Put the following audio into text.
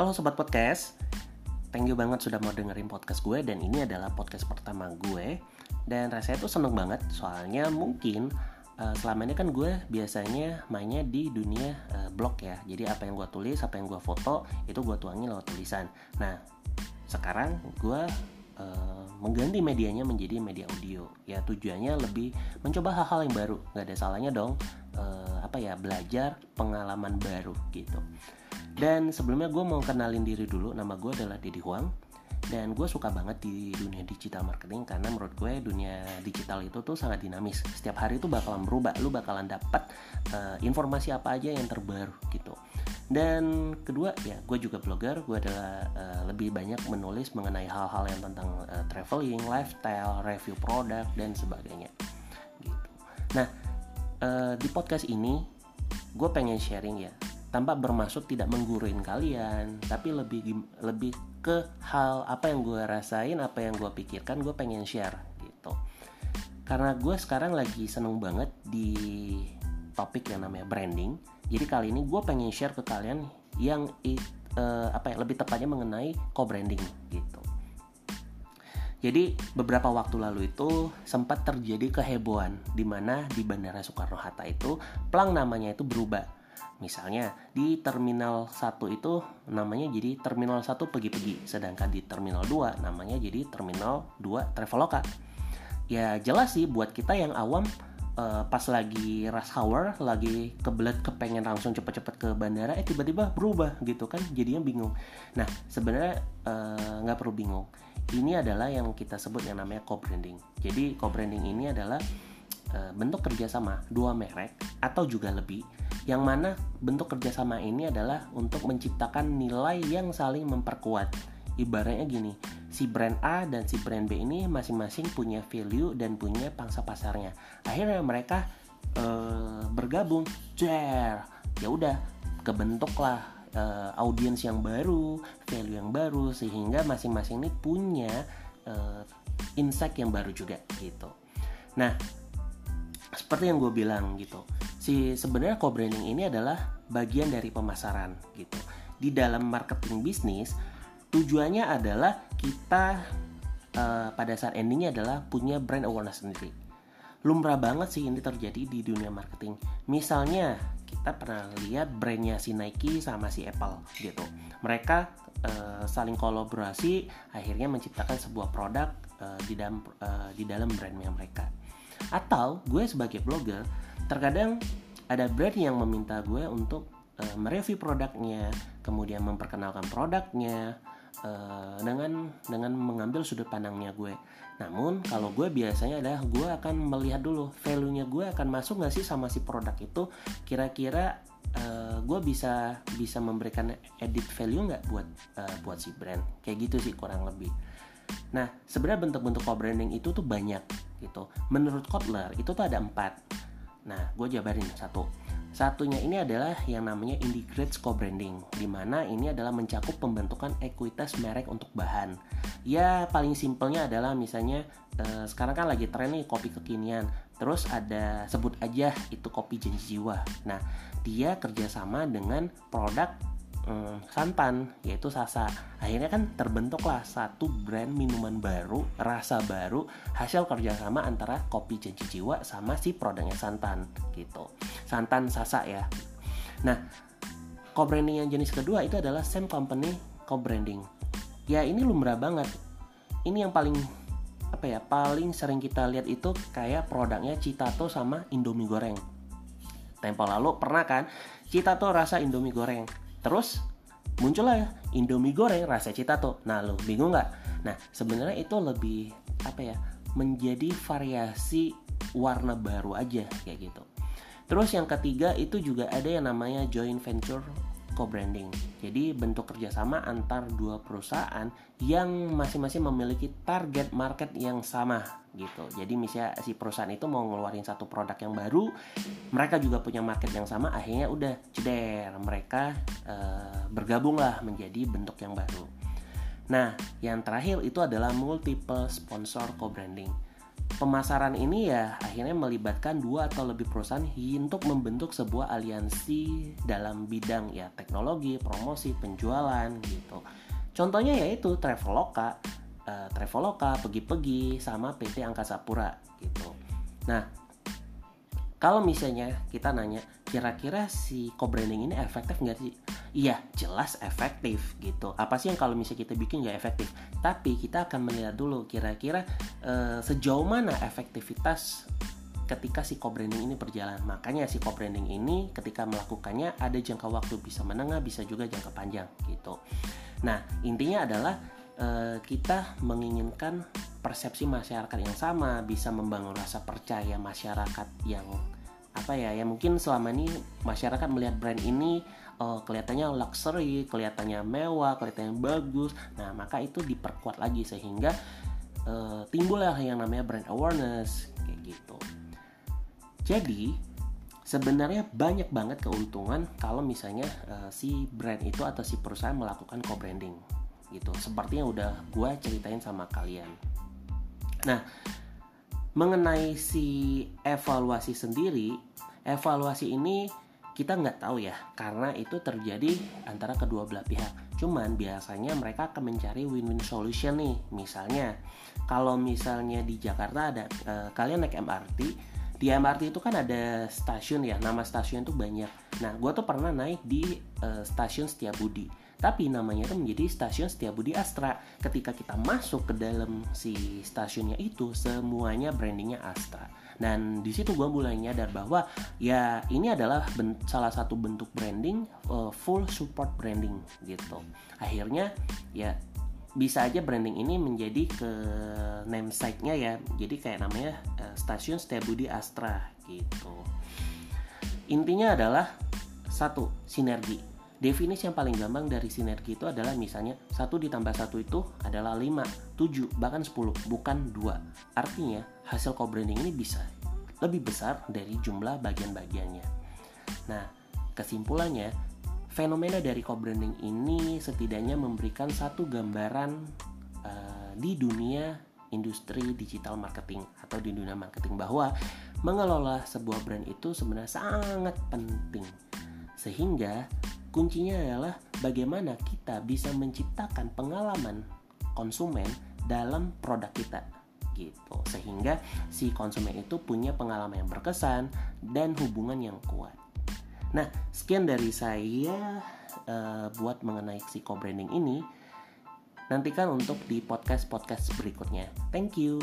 Halo sobat podcast, thank you banget sudah mau dengerin podcast gue dan ini adalah podcast pertama gue. Dan rasanya tuh seneng banget soalnya mungkin uh, selama ini kan gue biasanya mainnya di dunia uh, blog ya. Jadi apa yang gue tulis apa yang gue foto itu gue tuangin lewat tulisan. Nah sekarang gue uh, mengganti medianya menjadi media audio. Ya tujuannya lebih mencoba hal-hal yang baru. Nggak ada salahnya dong uh, apa ya belajar pengalaman baru gitu dan sebelumnya gue mau kenalin diri dulu, nama gue adalah Didi Huang. Dan gue suka banget di dunia digital marketing karena menurut gue dunia digital itu tuh sangat dinamis. Setiap hari itu bakalan berubah. Lu bakalan dapat uh, informasi apa aja yang terbaru gitu. Dan kedua ya gue juga blogger. Gue adalah uh, lebih banyak menulis mengenai hal-hal yang tentang uh, traveling lifestyle review produk dan sebagainya gitu. Nah uh, di podcast ini gue pengen sharing ya tanpa bermaksud tidak mengguruin kalian tapi lebih lebih ke hal apa yang gue rasain apa yang gue pikirkan gue pengen share gitu. Karena gue sekarang lagi seneng banget di topik yang namanya branding. Jadi kali ini gue pengen share ke kalian yang uh, apa ya lebih tepatnya mengenai co-branding gitu. Jadi beberapa waktu lalu itu sempat terjadi kehebohan di mana di Bandara Soekarno Hatta itu plang namanya itu berubah Misalnya di terminal 1 itu namanya jadi terminal 1 pergi-pergi, sedangkan di terminal 2 namanya jadi terminal 2 Traveloka. Ya jelas sih buat kita yang awam uh, pas lagi rush hour, lagi kebelet kepengen langsung cepet-cepet ke bandara, eh tiba-tiba berubah gitu kan, jadinya bingung. Nah sebenarnya eh, nggak uh, perlu bingung. Ini adalah yang kita sebut yang namanya co-branding. Jadi co-branding ini adalah uh, bentuk kerjasama dua merek atau juga lebih yang mana bentuk kerjasama ini adalah untuk menciptakan nilai yang saling memperkuat. Ibaratnya gini, si brand A dan si brand B ini masing-masing punya value dan punya pangsa pasarnya. Akhirnya mereka uh, bergabung, share, ya udah kebentuklah uh, audiens yang baru, value yang baru, sehingga masing-masing ini punya uh, insight yang baru juga gitu. Nah, seperti yang gue bilang gitu si sebenarnya co-branding ini adalah bagian dari pemasaran gitu. Di dalam marketing bisnis tujuannya adalah kita uh, pada saat endingnya adalah punya brand awareness sendiri. Lumrah banget sih ini terjadi di dunia marketing. Misalnya kita pernah lihat brandnya si Nike sama si Apple gitu. Mereka uh, saling kolaborasi, akhirnya menciptakan sebuah produk uh, di dalam uh, di dalam brandnya mereka. Atau gue sebagai blogger terkadang ada brand yang meminta gue untuk uh, mereview produknya, kemudian memperkenalkan produknya uh, dengan dengan mengambil sudut pandangnya gue. Namun kalau gue biasanya adalah gue akan melihat dulu value-nya gue akan masuk nggak sih sama si produk itu. Kira-kira uh, gue bisa bisa memberikan edit value nggak buat uh, buat si brand. Kayak gitu sih kurang lebih. Nah sebenarnya bentuk-bentuk co-branding itu tuh banyak gitu. Menurut Kotler itu tuh ada empat Nah, gue jabarin satu. Satunya ini adalah yang namanya integrated co-branding, di mana ini adalah mencakup pembentukan ekuitas merek untuk bahan. Ya, paling simpelnya adalah misalnya eh, sekarang kan lagi tren nih kopi kekinian, terus ada sebut aja itu kopi janji jiwa. Nah, dia kerjasama dengan produk hmm, santan yaitu Sasa. Akhirnya kan terbentuklah satu brand minuman baru, rasa baru hasil kerjasama antara kopi janji jiwa sama si produknya santan gitu. Santan Sasa ya. Nah, co-branding yang jenis kedua itu adalah same company co-branding. Ya ini lumrah banget. Ini yang paling apa ya paling sering kita lihat itu kayak produknya Citato sama Indomie goreng. Tempo lalu pernah kan Citato rasa Indomie goreng Terus muncullah Indomie goreng rasa citato. Nah, lo bingung nggak? Nah, sebenarnya itu lebih apa ya? Menjadi variasi warna baru aja kayak gitu. Terus yang ketiga itu juga ada yang namanya joint venture co-branding. Jadi bentuk kerjasama antar dua perusahaan yang masing-masing memiliki target market yang sama gitu. Jadi misalnya si perusahaan itu mau ngeluarin satu produk yang baru, mereka juga punya market yang sama, akhirnya udah ceder mereka uh, bergabunglah menjadi bentuk yang baru. Nah, yang terakhir itu adalah multiple sponsor co-branding. Pemasaran ini ya akhirnya melibatkan dua atau lebih perusahaan untuk membentuk sebuah aliansi dalam bidang ya teknologi, promosi, penjualan gitu. Contohnya yaitu Traveloka, uh, Traveloka, Pergi-Pergi, sama PT Angkasa Pura gitu. Nah, kalau misalnya kita nanya kira-kira si co-branding ini efektif nggak sih? Iya, jelas efektif gitu. Apa sih yang kalau misalnya kita bikin nggak efektif? Tapi kita akan melihat dulu kira-kira e, sejauh mana efektivitas ketika si co-branding ini berjalan. Makanya si co-branding ini ketika melakukannya ada jangka waktu bisa menengah, bisa juga jangka panjang gitu. Nah, intinya adalah e, kita menginginkan persepsi masyarakat yang sama, bisa membangun rasa percaya masyarakat yang apa ya ya mungkin selama ini masyarakat melihat brand ini uh, kelihatannya luxury, kelihatannya mewah, kelihatannya bagus. Nah, maka itu diperkuat lagi sehingga uh, timbullah yang namanya brand awareness kayak gitu. Jadi, sebenarnya banyak banget keuntungan kalau misalnya uh, si brand itu atau si perusahaan melakukan co-branding gitu. Seperti yang udah gue ceritain sama kalian. Nah, mengenai si evaluasi sendiri, evaluasi ini kita nggak tahu ya karena itu terjadi antara kedua belah pihak cuman biasanya mereka akan mencari win-win solution nih misalnya kalau misalnya di Jakarta ada eh, kalian naik MRT di MRT itu kan ada stasiun ya nama stasiun itu banyak nah gue tuh pernah naik di eh, stasiun Setiabudi tapi namanya itu menjadi stasiun Setiabudi Astra. Ketika kita masuk ke dalam si stasiunnya itu, semuanya brandingnya Astra. Dan di situ gue mulai nyadar bahwa ya ini adalah salah satu bentuk branding uh, full support branding gitu. Akhirnya ya bisa aja branding ini menjadi ke namesake-nya ya. Jadi kayak namanya uh, stasiun Setiabudi Astra gitu. Intinya adalah satu sinergi Definisi yang paling gampang dari sinergi itu adalah misalnya satu ditambah satu itu adalah 5, 7, bahkan 10, bukan 2. Artinya hasil co-branding ini bisa lebih besar dari jumlah bagian-bagiannya. Nah, kesimpulannya, fenomena dari co-branding ini setidaknya memberikan satu gambaran uh, di dunia industri digital marketing atau di dunia marketing bahwa mengelola sebuah brand itu sebenarnya sangat penting. Sehingga Kuncinya adalah bagaimana kita bisa menciptakan pengalaman konsumen dalam produk kita gitu. Sehingga si konsumen itu punya pengalaman yang berkesan dan hubungan yang kuat. Nah, sekian dari saya uh, buat mengenai si co-branding ini. Nantikan untuk di podcast-podcast berikutnya. Thank you.